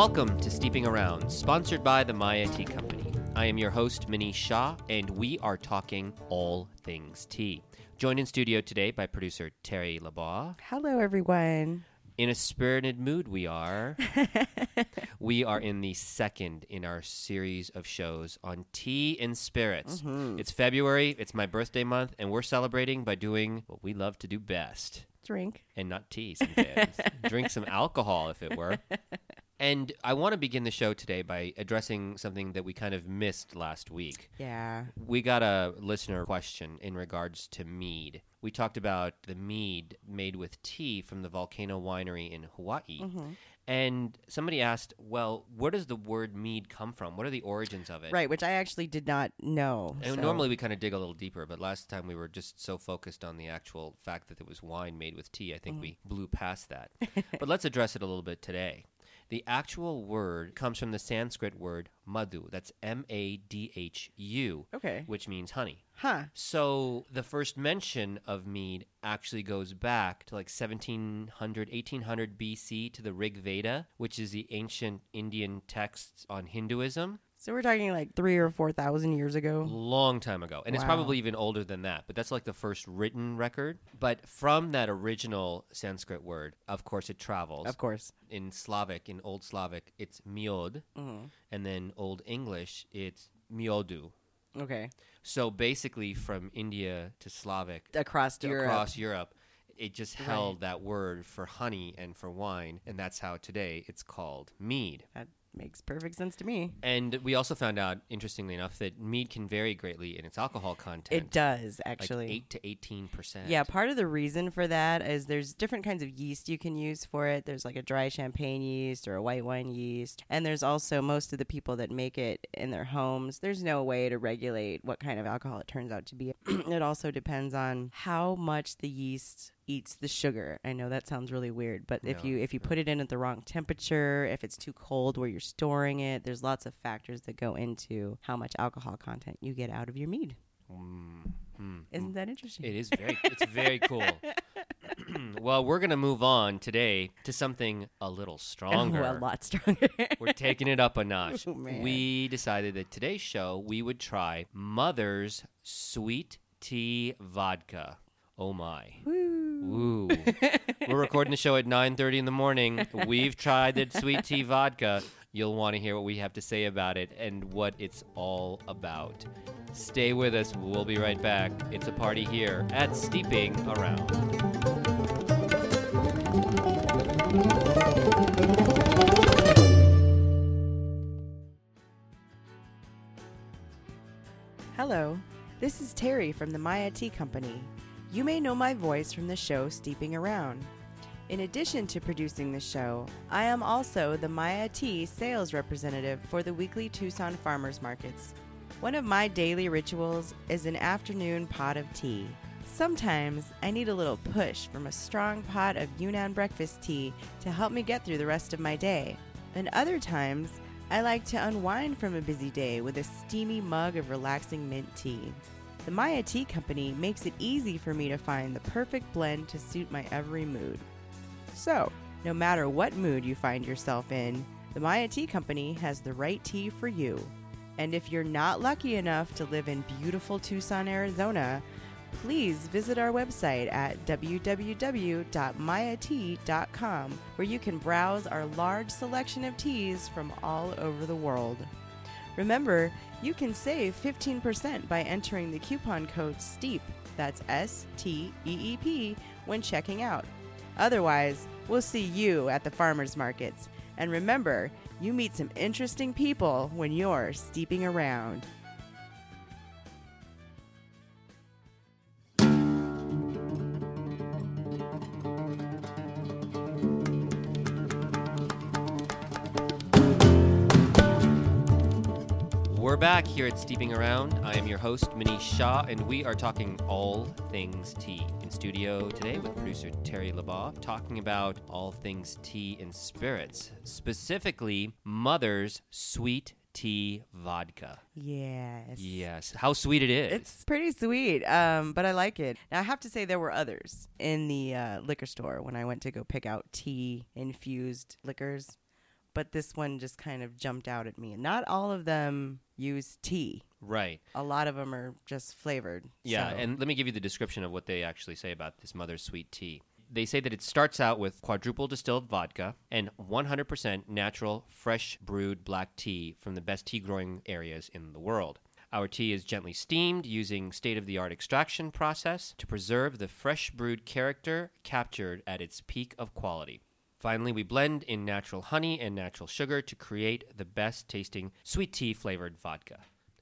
Welcome to Steeping Around, sponsored by the Maya Tea Company. I am your host, Manish Shah, and we are talking all things tea. Joined in studio today by producer Terry Labois. Hello, everyone. In a spirited mood, we are. we are in the second in our series of shows on tea and spirits. Mm-hmm. It's February, it's my birthday month, and we're celebrating by doing what we love to do best Drink. and not tea sometimes. Drink some alcohol if it were. And I want to begin the show today by addressing something that we kind of missed last week. Yeah. We got a listener question in regards to mead. We talked about the mead made with tea from the Volcano Winery in Hawaii. Mm-hmm. And somebody asked, well, where does the word mead come from? What are the origins of it? Right, which I actually did not know. And so- normally we kind of dig a little deeper, but last time we were just so focused on the actual fact that it was wine made with tea, I think we mm-hmm. blew past that. but let's address it a little bit today. The actual word comes from the Sanskrit word madhu. That's M A D H U, Okay. which means honey. Huh. So the first mention of mead actually goes back to like 1700, 1800 BC to the Rig Veda, which is the ancient Indian texts on Hinduism. So we're talking like three or four thousand years ago. long time ago and it's probably even older than that but that's like the first written record but from that original sanskrit word of course it travels Of course. in slavic in old slavic it's miod mm-hmm. and then old english it's miodu Okay. so basically from india to slavic Across to Europe. across europe it just Right. held that word for honey and for wine and that's how today it's called mead That makes perfect sense to me. and we also found out interestingly enough that mead can vary greatly in its alcohol content It does like actually. eight to eighteen percent. Yeah, part of the reason for that is there's different kinds of yeast you can use for it. There's like a dry champagne yeast or a white wine yeast. And there's also most of the people that make it in their homes. There's no way to regulate what kind of alcohol it turns out to be. it also depends on how much the yeast eats the sugar. I know that sounds really weird, but if you if you put it in at the wrong temperature, if it's too cold where you're storing it, there's lots of factors that go into how much alcohol content you get out of your mead. Mm, mm. Isn't that interesting? It is very. it's very cool. well, we're gonna move on today to something a little stronger. a lot stronger. We're taking it up a notch. Oh. We decided that today's show we would try Mother's Sweet Tea Vodka. Oh my. Ooh. We're recording the show at 9:30 in the morning. We've tried the sweet tea vodka. You'll want to hear what we have to say about it and what it's all about. Stay with us. We'll be right back. It's a party here at Steeping Around. Hello, this is Terry from the Maya Tea Company. You may know my voice from the show Steeping Around. In addition to producing the show, I am also the Maya Tea sales representative for the weekly Tucson Farmers Markets. One of my daily rituals is an afternoon pot of tea. Sometimes I need a little push from a strong pot of Yunnan breakfast tea to help me get through the rest of my day. And other times, I like to unwind from a busy day with a steamy mug of relaxing mint tea. The Maya Tea Company makes it easy for me to find the perfect blend to suit my every mood. So, no matter what mood you find yourself in, the Maya Tea Company has the right tea for you. And if you're not lucky enough to live in beautiful Tucson, Arizona, please visit our website at www.mayatea.com where you can browse our large selection of teas from all over the world. Remember, you can save 15% by entering the coupon code STEEP, that's S T E E P, when checking out. Otherwise, we'll see you at the farmers markets. And remember, you meet some interesting people when you're steeping around. We're back here at Steeping Around. I am your host, Manish Shah, and we are talking all things tea. In studio today with producer Terry Laboff, talking about all things tea and spirits, specifically Mother's Sweet Tea Vodka. Yes. Yes. How sweet it is. It's pretty sweet, um, but I like it. Now, I have to say there were others in the uh, liquor store when I went to go pick out tea infused liquors. But this one just kind of jumped out at me. Not all of them use tea. Right. A lot of them are just flavored. Yeah, so- and let me give you the description of what they actually say about this Mother's Sweet Tea. They say that it starts out with quadruple distilled vodka and 100% natural, fresh brewed black tea from the best tea growing areas in the world. Our tea is gently steamed using state of the art extraction process to preserve the fresh brewed character captured at its peak of quality. Finally, we blend in natural honey and natural sugar to create the best tasting sweet tea flavored vodka.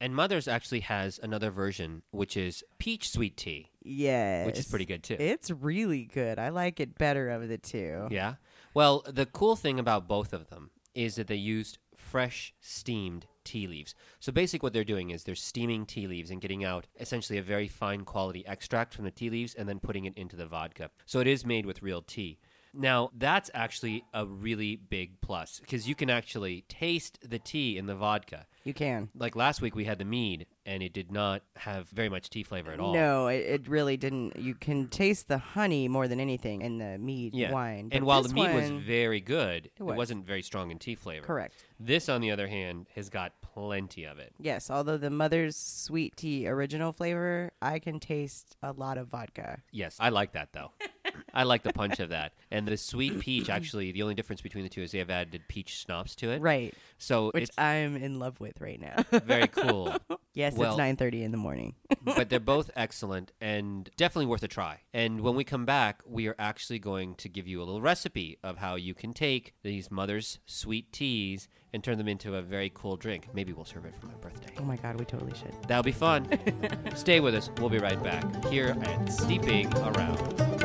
And Mother's actually has another version, which is peach sweet tea, yes. which is pretty good too. It's really good. I like it better of the two. Yeah. Well, the cool thing about both of them is that they used fresh steamed tea leaves. So basically what they're doing is they're steaming tea leaves and getting out essentially a very fine quality extract from the tea leaves and then putting it into the vodka. So it is made with real tea. Now, that's actually a really big plus because you can actually taste the tea in the vodka. You can. Like last week we had the mead and it did not have very much tea flavor at all. No, it, it really didn't. You can taste the honey more than anything in the mead Yeah. wine. And but while this the mead was one- very good, it, was. wasn't very strong in tea flavor. correct. This, on the other hand, has got plenty of it. Yes, although the mother's sweet tea original flavor, I can taste a lot of vodka. Yes, I like that though. I like the punch of that. And the sweet peach, actually, the only difference between the two is they have added peach schnapps to it. Right, So which it's I'm in love with right now. very cool. yes, Well- it's 9:30 in the morning. but they're both excellent and definitely worth a try. And when we come back, we are actually going to give you a little recipe of how you can take these mother's sweet teas and turn them into a very cool drink. Maybe we'll serve it for my birthday. Oh my god, we totally should. That'll be fun. Stay with us. We'll be right back here at Steeping Around.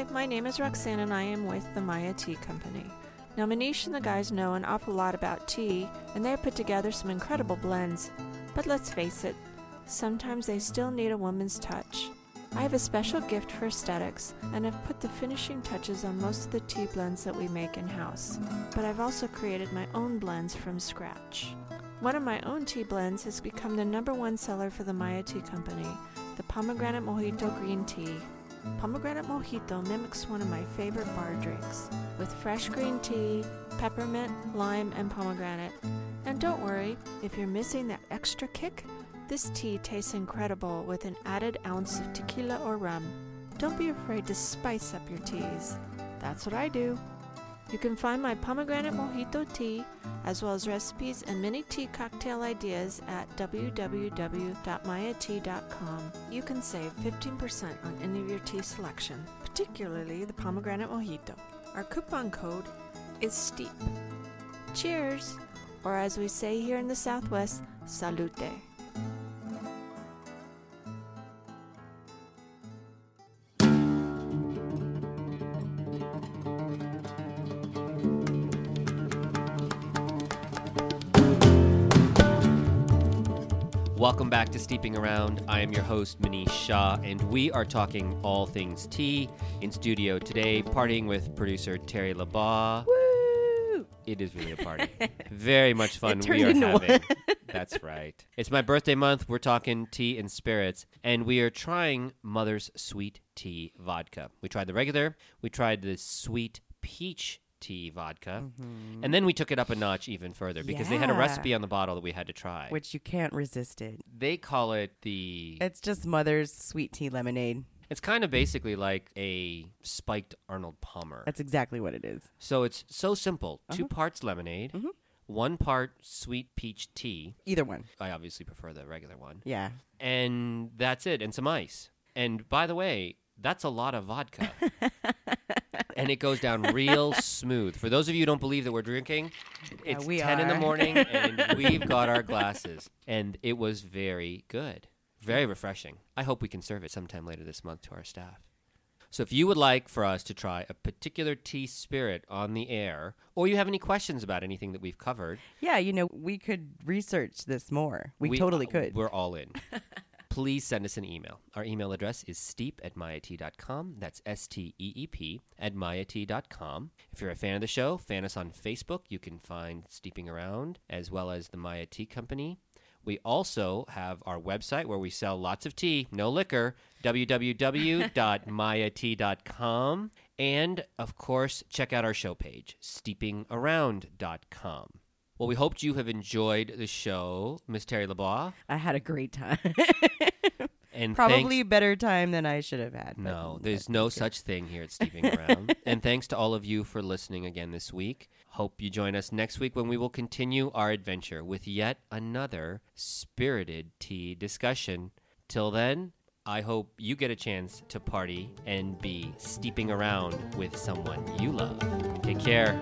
Hi, my name is Roxanne and I am with the Maya Tea Company. Now, Manish and the guys know an awful lot about tea, and they have put together some incredible blends. But let's face it, sometimes they still need a woman's touch. I have a special gift for aesthetics and have put the finishing touches on most of the tea blends that we make in house. But I've also created my own blends from scratch. One of my own tea blends has become the number one seller for the Maya Tea Company, the Pomegranate Mojito Green Tea. Pomegranate Mojito mimics one of my favorite bar drinks, with fresh green tea, peppermint, lime, and pomegranate. And don't worry, if you're missing that extra kick, this tea tastes incredible with an added ounce of tequila or rum. Don't be afraid to spice up your teas. That's what I do. You can find my pomegranate mojito tea, as well as recipes and many tea cocktail ideas at www.mayatea.com. You can save 15% on any of your tea selection, particularly the pomegranate mojito. Our coupon code is STEEP. Cheers! Or as we say here in the Southwest, salute. Welcome back to Steeping Around. I am your host, Manish Shah, and we are talking all things tea in studio today, partying with producer Terry Labaugh. Woo! It is really a party. Very much fun we are having. That's right. It's my birthday month. We're talking tea and spirits, and we are trying Mother's Sweet Tea Vodka. We tried the regular, we tried the sweet peach tea vodka, and then we took it up a notch even further because they had a Mm-hmm. Recipe on the bottle that we had to try. Which you can't resist it. they call it the. It's just mother's sweet tea lemonade. It's kind of basically like a spiked Arnold Palmer. That's exactly what it is. So it's so simple. Two Uh-huh. parts lemonade, Mhm. one part sweet peach tea. Either one. I obviously prefer the regular one. Yeah. And that's it, and some ice. And by the way, that's a lot of vodka. and it goes down real smooth. For those of you who don't believe that we're drinking, Yeah, it's we 10 in the morning and we've got our glasses. And it was very good. Very refreshing. I hope we can serve it sometime later this month to our staff. So if you would like for us to try a particular tea spirit on the air, or you have any questions about anything that we've covered, Yeah, you know, we could research this more. We, totally uh, could. We're all in. Please send us an email. Our email address is steep at mayatea.com. That's S T E E P at mayatea.com. If you're a fan of the show, fan us on Facebook. You can find Steeping Around as well as the Maya Tea Company. We also have our website where we sell lots of tea, no liquor, www.mayatea.com. And of course, check out our show page, steepingaround.com. Well, we hoped you have enjoyed the show, Miss Terry LeBois. I had a great time. And Probably thanks- better time than I should have had. No, there's no was good. such thing here at Steeping Around. and thanks to all of you for listening again this week. Hope you join us next week when we will continue our adventure with yet another spirited tea discussion. Till then, I hope you get a chance to party and be steeping around with someone you love. Take care.